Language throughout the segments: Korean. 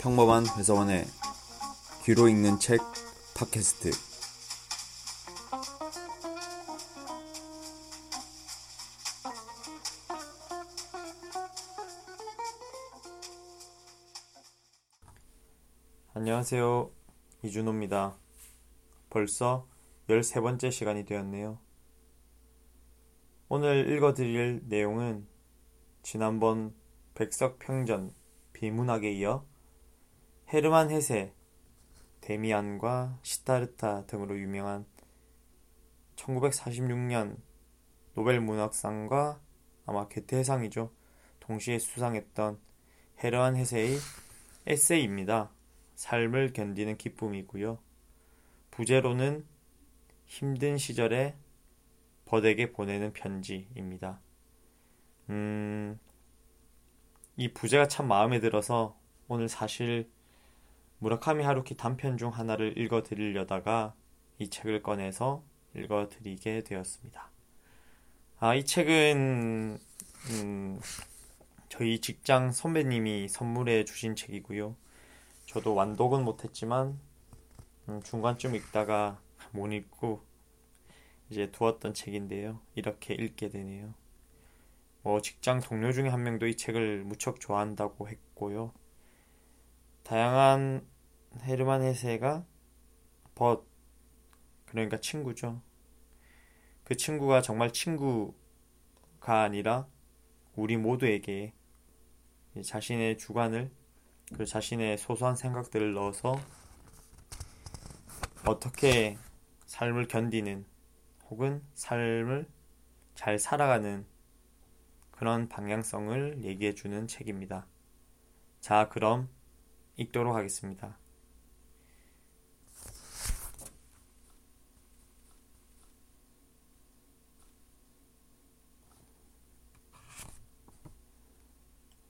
평범한 회사원의 귀로 읽는 책 팟캐스트 안녕하세요. 이준호입니다. 벌써 13번째 시간이 되었네요. 오늘 읽어드릴 내용은 지난번 백석평전 비문학에 이어 헤르만 헤세, 데미안과 시타르타 등으로 유명한 1946년 노벨 문학상과 아마 개태상이죠. 동시에 수상했던 헤르만 헤세의 에세이입니다. 삶을 견디는 기쁨이고요. 부제로는 힘든 시절에 버덱에 보내는 편지입니다. 음, 이 부제가 참 마음에 들어서 오늘 사실 무라카미 하루키 단편 중 하나를 읽어드리려다가 이 책을 꺼내서 읽어드리게 되었습니다. 아, 이 책은 음, 저희 직장 선배님이 선물해 주신 책이고요. 저도 완독은 못했지만 음, 중간쯤 읽다가 못 읽고 이제 두었던 책인데요. 이렇게 읽게 되네요. 뭐 직장 동료 중에 한 명도 이 책을 무척 좋아한다고 했고요. 다양한 헤르만 헤세가 벗 그러니까 친구죠. 그 친구가 정말 친구가 아니라 우리 모두에게 자신의 주관을 그 자신의 소소한 생각들을 넣어서 어떻게 삶을 견디는 혹은 삶을 잘 살아가는 그런 방향성을 얘기해 주는 책입니다. 자, 그럼 읽도록 하겠습니다.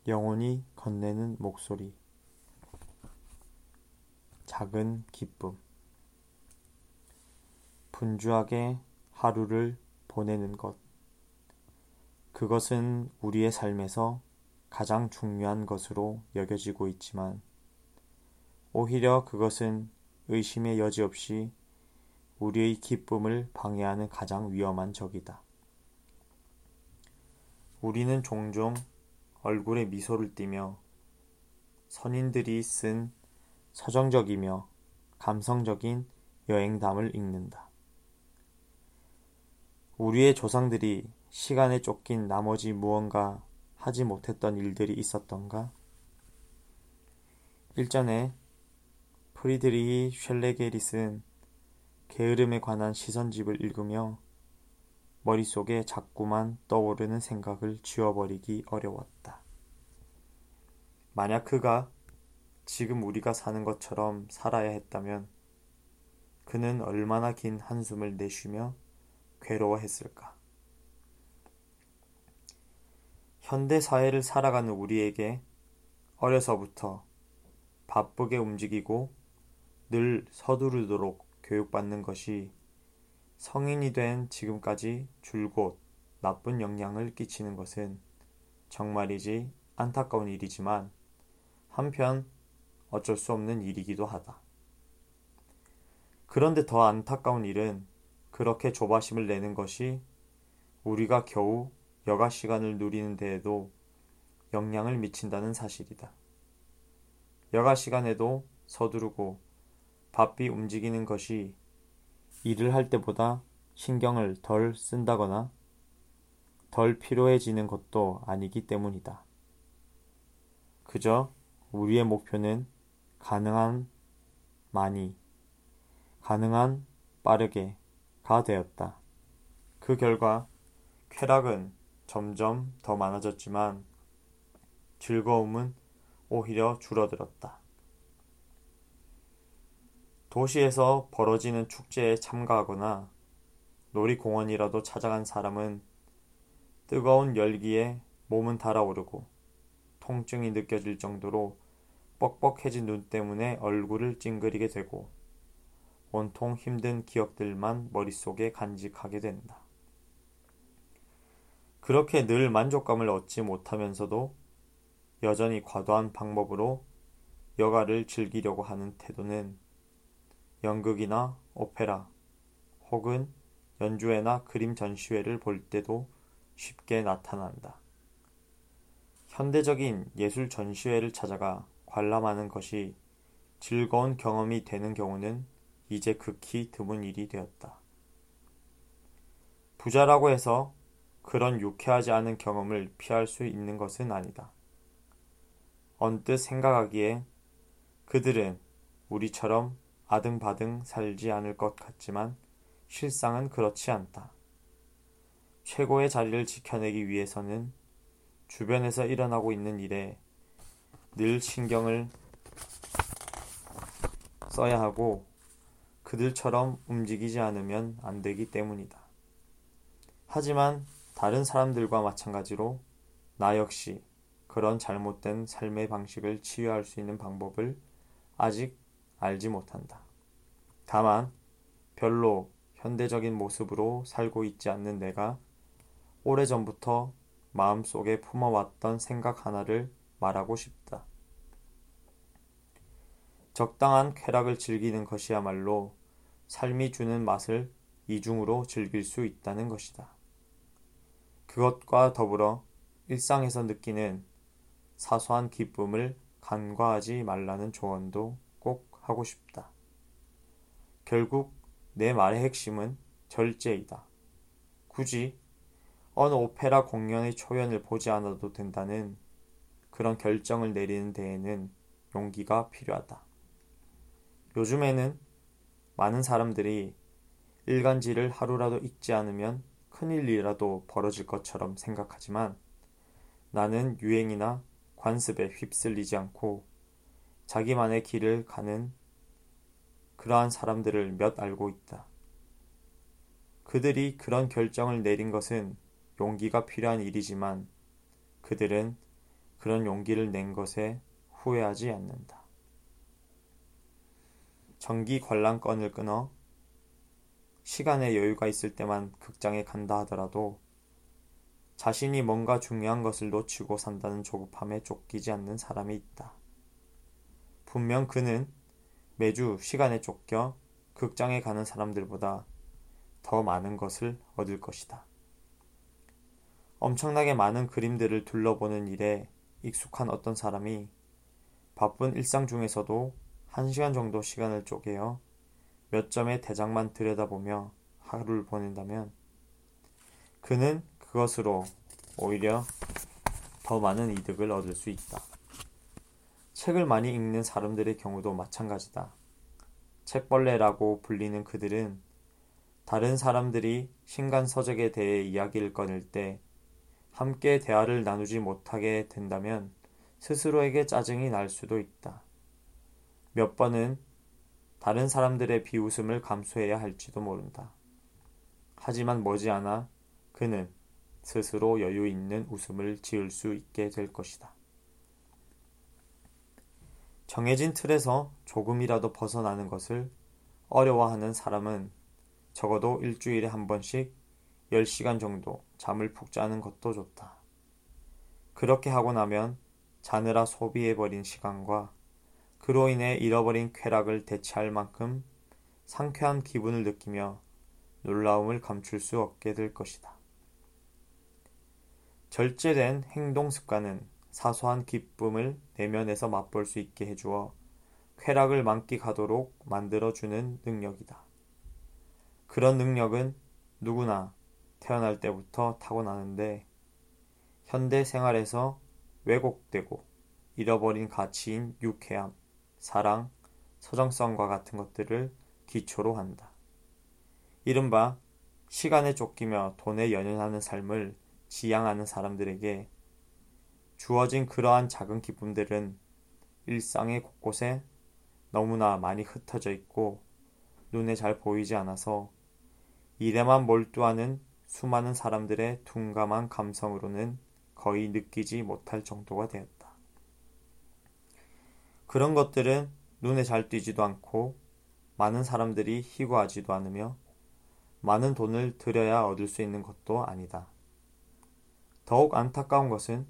영원히 건네는 목소리. 작은 기쁨. 분주하게 하루를 보내는 것. 그것은 우리의 삶에서 가장 중요한 것으로 여겨지고 있지만, 오히려 그것은 의심의 여지 없이 우리의 기쁨을 방해하는 가장 위험한 적이다. 우리는 종종 얼굴에 미소를 띠며 선인들이 쓴 서정적이며 감성적인 여행담을 읽는다. 우리의 조상들이 시간에 쫓긴 나머지 무언가 하지 못했던 일들이 있었던가? 일전에 프리드리히 쓴 게으름에 관한 시선집을 읽으며 머릿속에 자꾸만 떠오르는 생각을 지워버리기 어려웠다. 만약 그가 지금 우리가 사는 것처럼 살아야 했다면 그는 얼마나 긴 한숨을 내쉬며 괴로워했을까. 현대 사회를 살아가는 우리에게 어려서부터 바쁘게 움직이고 늘 서두르도록 교육받는 것이 성인이 된 지금까지 줄곧 나쁜 영향을 끼치는 것은 정말이지 안타까운 일이지만 한편 어쩔 수 없는 일이기도 하다. 그런데 더 안타까운 일은 그렇게 조바심을 내는 것이 우리가 겨우 여가 시간을 누리는 데에도 영향을 미친다는 사실이다. 여가 시간에도 서두르고 바삐 움직이는 것이 일을 할 때보다 신경을 덜 쓴다거나 덜 필요해지는 것도 아니기 때문이다. 그저 우리의 목표는 가능한 많이, 가능한 빠르게가 되었다. 그 결과 쾌락은 점점 더 많아졌지만 즐거움은 오히려 줄어들었다. 도시에서 벌어지는 축제에 참가하거나 놀이공원이라도 찾아간 사람은 뜨거운 열기에 몸은 달아오르고 통증이 느껴질 정도로 뻑뻑해진 눈 때문에 얼굴을 찡그리게 되고 온통 힘든 기억들만 머릿속에 간직하게 된다. 그렇게 늘 만족감을 얻지 못하면서도 여전히 과도한 방법으로 여가를 즐기려고 하는 태도는 연극이나 오페라 혹은 연주회나 그림 전시회를 볼 때도 쉽게 나타난다. 현대적인 예술 전시회를 찾아가 관람하는 것이 즐거운 경험이 되는 경우는 이제 극히 드문 일이 되었다. 부자라고 해서 그런 유쾌하지 않은 경험을 피할 수 있는 것은 아니다. 언뜻 생각하기에 그들은 우리처럼 아등바등 살지 않을 것 같지만 실상은 그렇지 않다. 최고의 자리를 지켜내기 위해서는 주변에서 일어나고 있는 일에 늘 신경을 써야 하고 그들처럼 움직이지 않으면 안 되기 때문이다. 하지만 다른 사람들과 마찬가지로 나 역시 그런 잘못된 삶의 방식을 치유할 수 있는 방법을 아직 알지 못한다. 다만 별로 현대적인 모습으로 살고 있지 않는 내가 오래전부터 마음속에 품어왔던 생각 하나를 말하고 싶다. 적당한 쾌락을 즐기는 것이야말로 삶이 주는 맛을 이중으로 즐길 수 있다는 것이다. 그것과 더불어 일상에서 느끼는 사소한 기쁨을 간과하지 말라는 조언도 꼭 하고 싶다. 결국 내 말의 핵심은 절제이다. 굳이 어느 오페라 공연의 초연을 보지 않아도 된다는 그런 결정을 내리는 데에는 용기가 필요하다. 요즘에는 많은 사람들이 일간지를 하루라도 읽지 않으면 큰일이라도 벌어질 것처럼 생각하지만 나는 유행이나 관습에 휩쓸리지 않고 자기만의 길을 가는 그러한 사람들을 몇 알고 있다. 그들이 그런 결정을 내린 것은 용기가 필요한 일이지만 그들은 그런 용기를 낸 것에 후회하지 않는다. 정기 관람권을 끊어 시간에 여유가 있을 때만 극장에 간다 하더라도 자신이 뭔가 중요한 것을 놓치고 산다는 조급함에 쫓기지 않는 사람이 있다. 분명 그는 매주 시간에 쫓겨 극장에 가는 사람들보다 더 많은 것을 얻을 것이다. 엄청나게 많은 그림들을 둘러보는 일에 익숙한 어떤 사람이 바쁜 일상 중에서도 한 시간 정도 시간을 쪼개어 몇 점의 대장만 들여다보며 하루를 보낸다면 그는 그것으로 오히려 더 많은 이득을 얻을 수 있다. 책을 많이 읽는 사람들의 경우도 마찬가지다. 책벌레라고 불리는 그들은 다른 사람들이 신간서적에 대해 이야기를 꺼낼 때 함께 대화를 나누지 못하게 된다면 스스로에게 짜증이 날 수도 있다. 몇 번은 다른 사람들의 비웃음을 감수해야 할지도 모른다. 하지만 머지않아 그는 스스로 여유 있는 웃음을 지을 수 있게 될 것이다. 정해진 틀에서 조금이라도 벗어나는 것을 어려워하는 사람은 적어도 일주일에 한 번씩 10시간 정도 잠을 푹 자는 것도 좋다. 그렇게 하고 나면 자느라 소비해버린 시간과 그로 인해 잃어버린 쾌락을 대체할 만큼 상쾌한 기분을 느끼며 놀라움을 감출 수 없게 될 것이다. 절제된 행동 습관은 사소한 기쁨을 내면에서 맛볼 수 있게 해주어 쾌락을 만끽하도록 만들어주는 능력이다. 그런 능력은 누구나 태어날 때부터 타고나는데 현대 생활에서 왜곡되고 잃어버린 가치인 유쾌함, 사랑, 서정성과 같은 것들을 기초로 한다. 이른바 시간에 쫓기며 돈에 연연하는 삶을 지향하는 사람들에게 주어진 그러한 작은 기쁨들은 일상의 곳곳에 너무나 많이 흩어져 있고 눈에 잘 보이지 않아서 일에만 몰두하는 수많은 사람들의 둔감한 감성으로는 거의 느끼지 못할 정도가 되었다. 그런 것들은 눈에 잘 띄지도 않고 많은 사람들이 희구하지도 않으며 많은 돈을 들여야 얻을 수 있는 것도 아니다. 더욱 안타까운 것은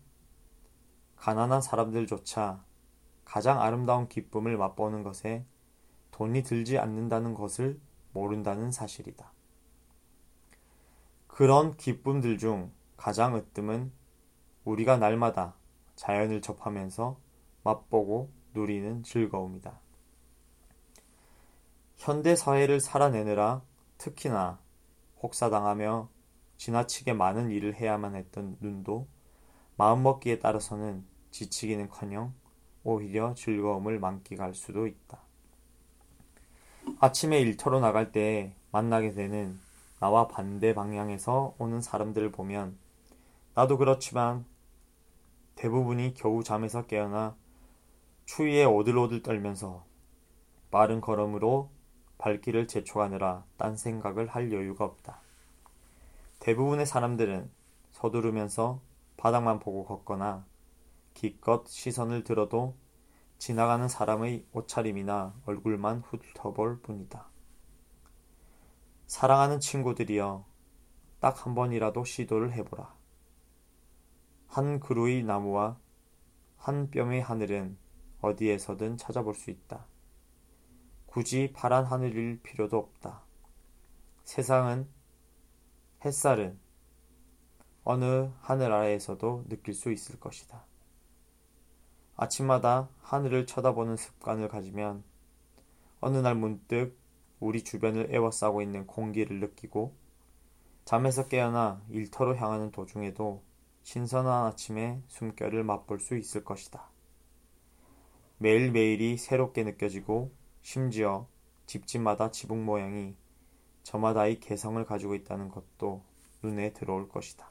가난한 사람들조차 가장 아름다운 기쁨을 맛보는 것에 돈이 들지 않는다는 것을 모른다는 사실이다. 그런 기쁨들 중 가장 으뜸은 우리가 날마다 자연을 접하면서 맛보고 누리는 즐거움이다. 현대 사회를 살아내느라 특히나 혹사당하며 지나치게 많은 일을 해야만 했던 눈도 마음먹기에 따라서는 지치기는커녕 오히려 즐거움을 만끽할 수도 있다. 아침에 일터로 나갈 때 만나게 되는 나와 반대 방향에서 오는 사람들을 보면 나도 그렇지만 대부분이 겨우 잠에서 깨어나 추위에 오들오들 떨면서 빠른 걸음으로 발길을 재촉하느라 딴 생각을 할 여유가 없다. 대부분의 사람들은 서두르면서 바닥만 보고 걷거나 기껏 시선을 들어도 지나가는 사람의 옷차림이나 얼굴만 훑어볼 뿐이다. 사랑하는 친구들이여, 딱 한 번이라도 시도를 해보라. 한 그루의 나무와 한 뼘의 하늘은 어디에서든 찾아볼 수 있다. 굳이 파란 하늘일 필요도 없다. 세상은, 햇살은 어느 하늘 아래에서도 느낄 수 있을 것이다. 아침마다 하늘을 쳐다보는 습관을 가지면 어느 날 문득 우리 주변을 에워싸고 있는 공기를 느끼고 잠에서 깨어나 일터로 향하는 도중에도 신선한 아침의 숨결을 맛볼 수 있을 것이다. 매일매일이 새롭게 느껴지고 심지어 집집마다 지붕 모양이 저마다의 개성을 가지고 있다는 것도 눈에 들어올 것이다.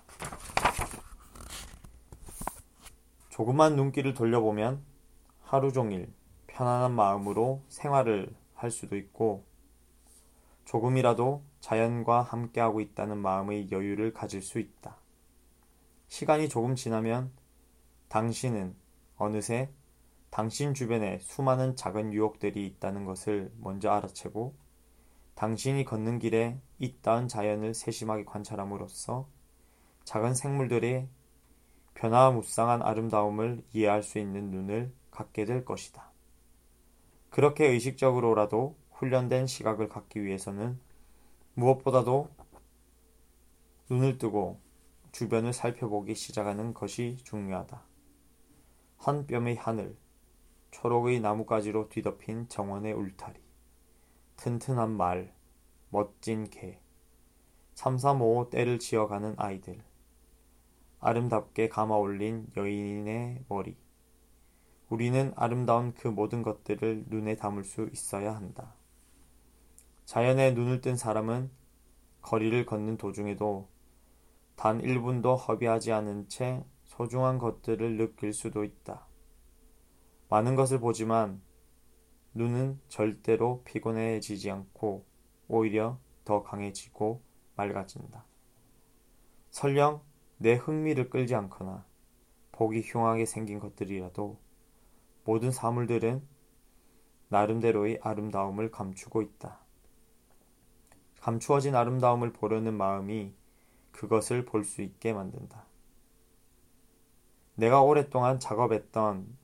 조그만 눈길을 돌려보면 하루 종일 편안한 마음으로 생활을 할 수도 있고 조금이라도 자연과 함께하고 있다는 마음의 여유를 가질 수 있다. 시간이 조금 지나면 당신은 어느새 당신 주변에 수많은 작은 유혹들이 있다는 것을 먼저 알아채고 당신이 걷는 길에 이따은 자연을 세심하게 관찰함으로써 작은 생물들의 변화무쌍한 아름다움을 이해할 수 있는 눈을 갖게 될 것이다. 그렇게 의식적으로라도 훈련된 시각을 갖기 위해서는 무엇보다도 눈을 뜨고 주변을 살펴보기 시작하는 것이 중요하다. 한 뼘의 하늘, 초록의 나뭇가지로 뒤덮인 정원의 울타리, 튼튼한 말, 멋진 개, 삼삼오오 때를 지어가는 아이들, 아름답게 감아 올린 여인의 머리. 우리는 아름다운 그 모든 것들을 눈에 담을 수 있어야 한다. 자연에 눈을 뜬 사람은 거리를 걷는 도중에도 단 1분도 허비하지 않은 채 소중한 것들을 느낄 수도 있다. 많은 것을 보지만 눈은 절대로 피곤해지지 않고 오히려 더 강해지고 맑아진다. 설령 내 흥미를 끌지 않거나 보기 흉하게 생긴 것들이라도 모든 사물들은 나름대로의 아름다움을 감추고 있다. 감추어진 아름다움을 보려는 마음이 그것을 볼 수 있게 만든다. 내가 오랫동안 작업했던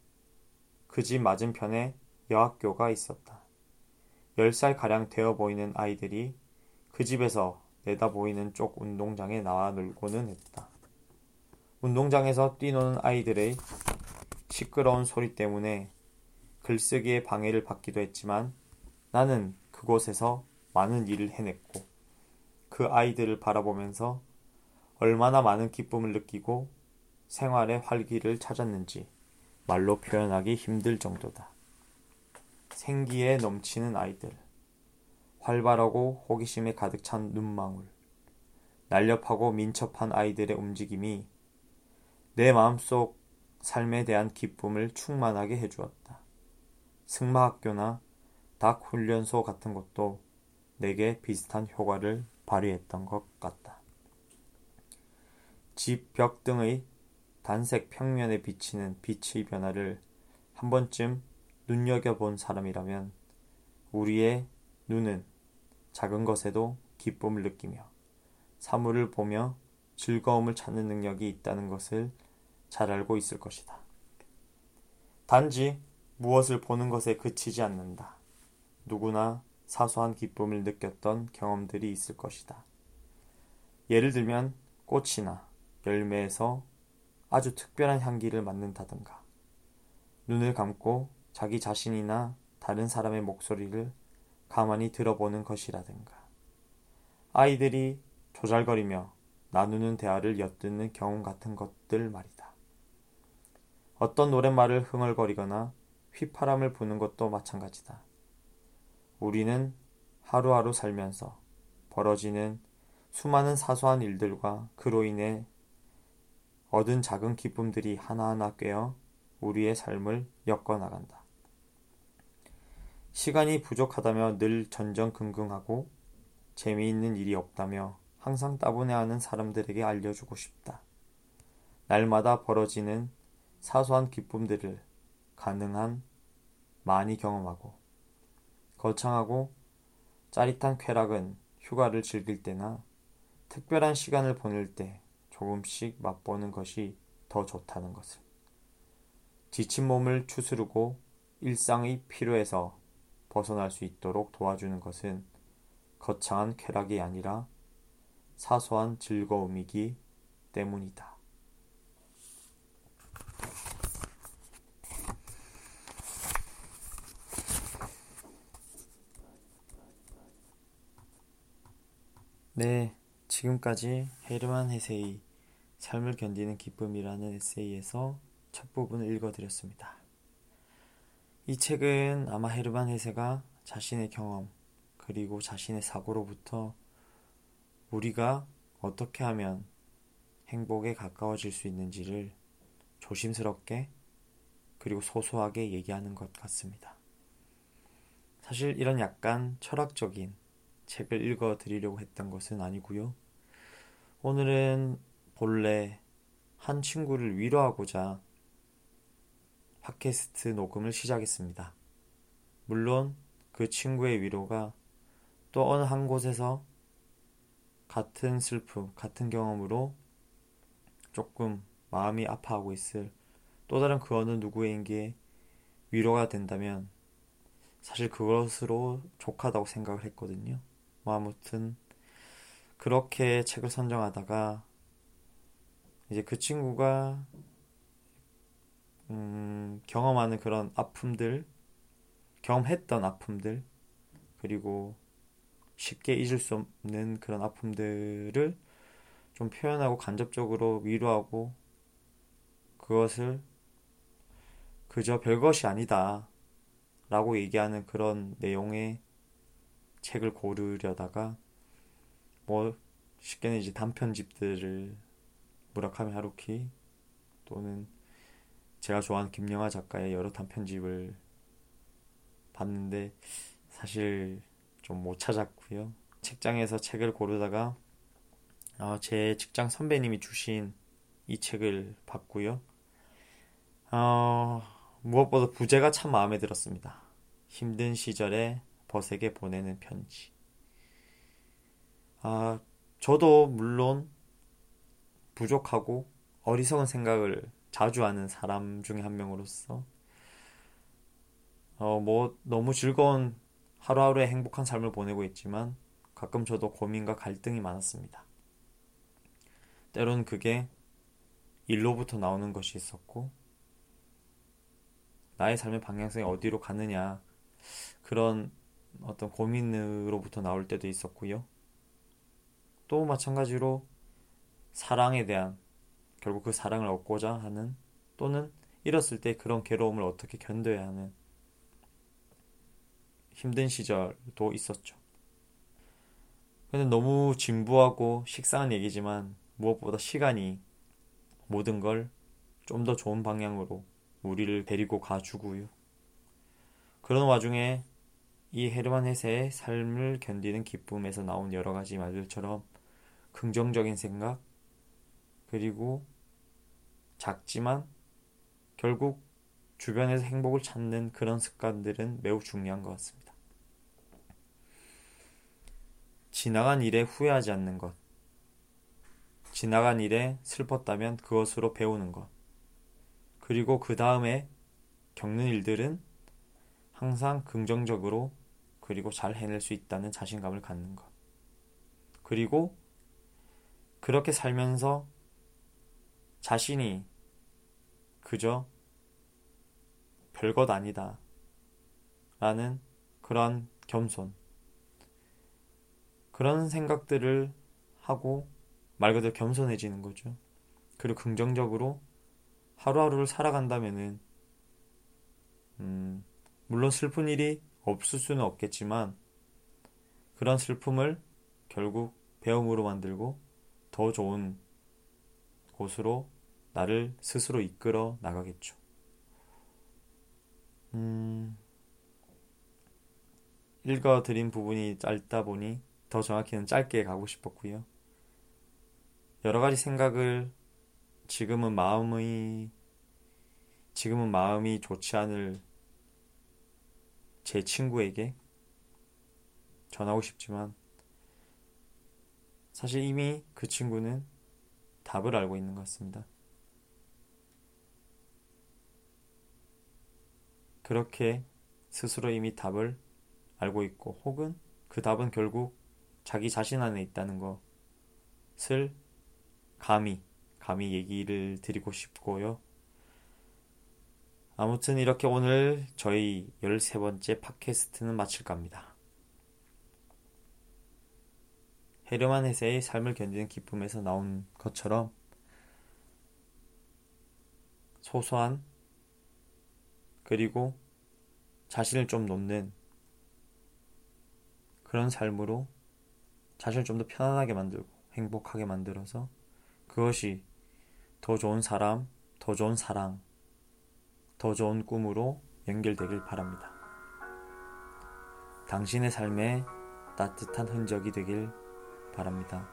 그 집 맞은편에 여학교가 있었다. 10살가량 되어 보이는 아이들이 그 집에서 내다 보이는 쪽 운동장에 나와 놀고는 했다. 운동장에서 뛰노는 아이들의 시끄러운 소리 때문에 글쓰기에 방해를 받기도 했지만 나는 그곳에서 많은 일을 해냈고 그 아이들을 바라보면서 얼마나 많은 기쁨을 느끼고 생활의 활기를 찾았는지 말로 표현하기 힘들 정도다. 생기에 넘치는 아이들, 활발하고 호기심에 가득 찬 눈망울, 날렵하고 민첩한 아이들의 움직임이 내 마음속 삶에 대한 기쁨을 충만하게 해주었다. 승마학교나 닭 훈련소 같은 것도 내게 비슷한 효과를 발휘했던 것 같다. 집 벽 등의 단색 평면에 비치는 빛의 변화를 한 번쯤 눈여겨본 사람이라면 우리의 눈은 작은 것에도 기쁨을 느끼며 사물을 보며 즐거움을 찾는 능력이 있다는 것을 잘 알고 있을 것이다. 단지 무엇을 보는 것에 그치지 않는다. 누구나 사소한 기쁨을 느꼈던 경험들이 있을 것이다. 예를 들면 꽃이나 열매에서 아주 특별한 향기를 맡는다든가, 눈을 감고 자기 자신이나 다른 사람의 목소리를 가만히 들어보는 것이라든가, 아이들이 조잘거리며 나누는 대화를 엿듣는 경험 같은 것들 말이다. 어떤 노랫말을 흥얼거리거나 휘파람을 부는 것도 마찬가지다. 우리는 하루하루 살면서 벌어지는 수많은 사소한 일들과 그로 인해 얻은 작은 기쁨들이 하나하나 꿰어 우리의 삶을 엮어 나간다. 시간이 부족하다며 늘 전전긍긍하고 재미있는 일이 없다며 항상 따분해하는 사람들에게 알려주고 싶다. 날마다 벌어지는 사소한 기쁨들을 가능한 많이 경험하고 거창하고 짜릿한 쾌락은 휴가를 즐길 때나 특별한 시간을 보낼 때 조금씩 맛보는 것이 더 좋다는 것을. 지친 몸을 추스르고 일상의 피로에서 벗어날 수 있도록 도와주는 것은 거창한 쾌락이 아니라 사소한 즐거움이기 때문이다. 네, 지금까지 헤르만 헤세의 삶을 견디는 기쁨이라는 에세이에서 첫 부분을 읽어드렸습니다. 이 책은 아마 헤르만 헤세가 자신의 경험 그리고 자신의 사고로부터 우리가 어떻게 하면 행복에 가까워질 수 있는지를 조심스럽게 그리고 소소하게 얘기하는 것 같습니다. 사실 이런 약간 철학적인 책을 읽어 드리려고 했던 것은 아니고요. 오늘은 본래 한 친구를 위로하고자 팟캐스트 녹음을 시작했습니다. 물론 그 친구의 위로가 또 어느 한 곳에서 같은 슬픔, 같은 경험으로 조금 마음이 아파하고 있을 또 다른 그 어느 누구에게 위로가 된다면 사실 그것으로 족하다고 생각을 했거든요. 뭐 아무튼 그렇게 책을 선정하다가 이제 그 친구가 음, 경험하는 그런 아픔들, 경험했던 아픔들, 그리고 쉽게 잊을 수 없는 그런 아픔들을 좀 표현하고 간접적으로 위로하고 그것을 그저 별것이 아니다 라고 얘기하는 그런 내용의 책을 고르려다가 뭐 쉽게는 이제 단편집들을 무라카미 하루키 또는 제가 좋아하는 김영하 작가의 여러 단편집을 봤는데 사실 좀 못 찾았고요. 책장에서 책을 고르다가 어, 제 직장 선배님이 주신 이 책을 봤고요. 어, 무엇보다 부제가 참 마음에 들었습니다. 힘든 시절에 벗에게 보내는 편지. 아, 저도 물론 부족하고 어리석은 생각을 자주 하는 사람 중에 한 명으로서 어, 뭐 너무 즐거운 하루하루의 행복한 삶을 보내고 있지만 가끔 저도 고민과 갈등이 많았습니다. 때론 그게 일로부터 나오는 것이 있었고, 나의 삶의 방향성이 어디로 가느냐, 그런 어떤 고민으로부터 나올 때도 있었고요. 또 마찬가지로 사랑에 대한, 결국 그 사랑을 얻고자 하는, 또는 잃었을 때 그런 괴로움을 어떻게 견뎌야 하는 힘든 시절도 있었죠. 근데 너무 진부하고 식상한 얘기지만 무엇보다 시간이 모든 걸 좀 더 좋은 방향으로 우리를 데리고 가주고요. 그런 와중에 이 헤르만 헤세의 삶을 견디는 기쁨에서 나온 여러 가지 말들처럼 긍정적인 생각, 그리고 작지만 결국 주변에서 행복을 찾는 그런 습관들은 매우 중요한 것 같습니다. 지나간 일에 후회하지 않는 것. 지나간 일에 슬펐다면 그것으로 배우는 것. 그리고 그 다음에 겪는 일들은 항상 긍정적으로 그리고 잘 해낼 수 있다는 자신감을 갖는 것. 그리고 그렇게 살면서 자신이 그저 별것 아니다. 라는 그러한 겸손. 그런 생각들을 하고 말 그대로 겸손해지는 거죠. 그리고 긍정적으로 하루하루를 살아간다면은, 음, 물론 슬픈 일이 없을 수는 없겠지만, 그런 슬픔을 결국 배움으로 만들고 더 좋은 곳으로 나를 스스로 이끌어 나가겠죠. 음, 읽어드린 부분이 짧다 보니 더 정확히는 짧게 가고 싶었고요. 여러 가지 생각을 지금은 마음이 지금은 마음이 좋지 않을 제 친구에게 전하고 싶지만 사실 이미 그 친구는 답을 알고 있는 것 같습니다. 그렇게 스스로 이미 답을 알고 있고 혹은 그 답은 결국 자기 자신 안에 있다는 것을 감히 감히 얘기를 드리고 싶고요. 아무튼 이렇게 오늘 저희 13번째 팟캐스트는 마칠까 합니다. 헤르만 헤세의 삶을 견디는 기쁨에서 나온 것처럼 소소한 그리고 자신을 좀 놓는 그런 삶으로 자신을 좀 더 편안하게 만들고 행복하게 만들어서 그것이 더 좋은 사람, 더 좋은 사랑, 더 좋은 꿈으로 연결되길 바랍니다. 당신의 삶에 따뜻한 흔적이 되길 바랍니다.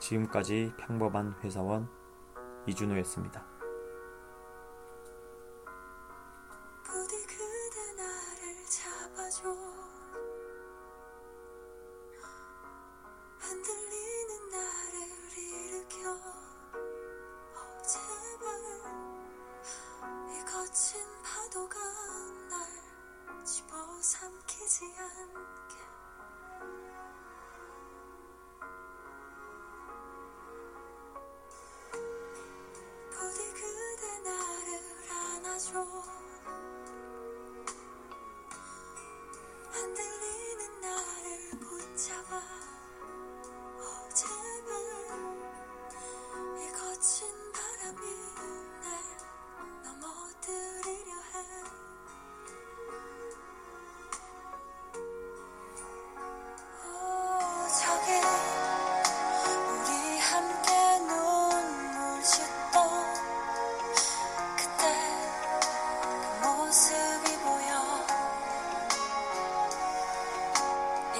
지금까지 평범한 회사원 이준호였습니다. 거친 파도가 날 집어삼키지 않게.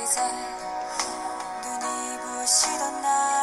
이제 눈이 부시던 날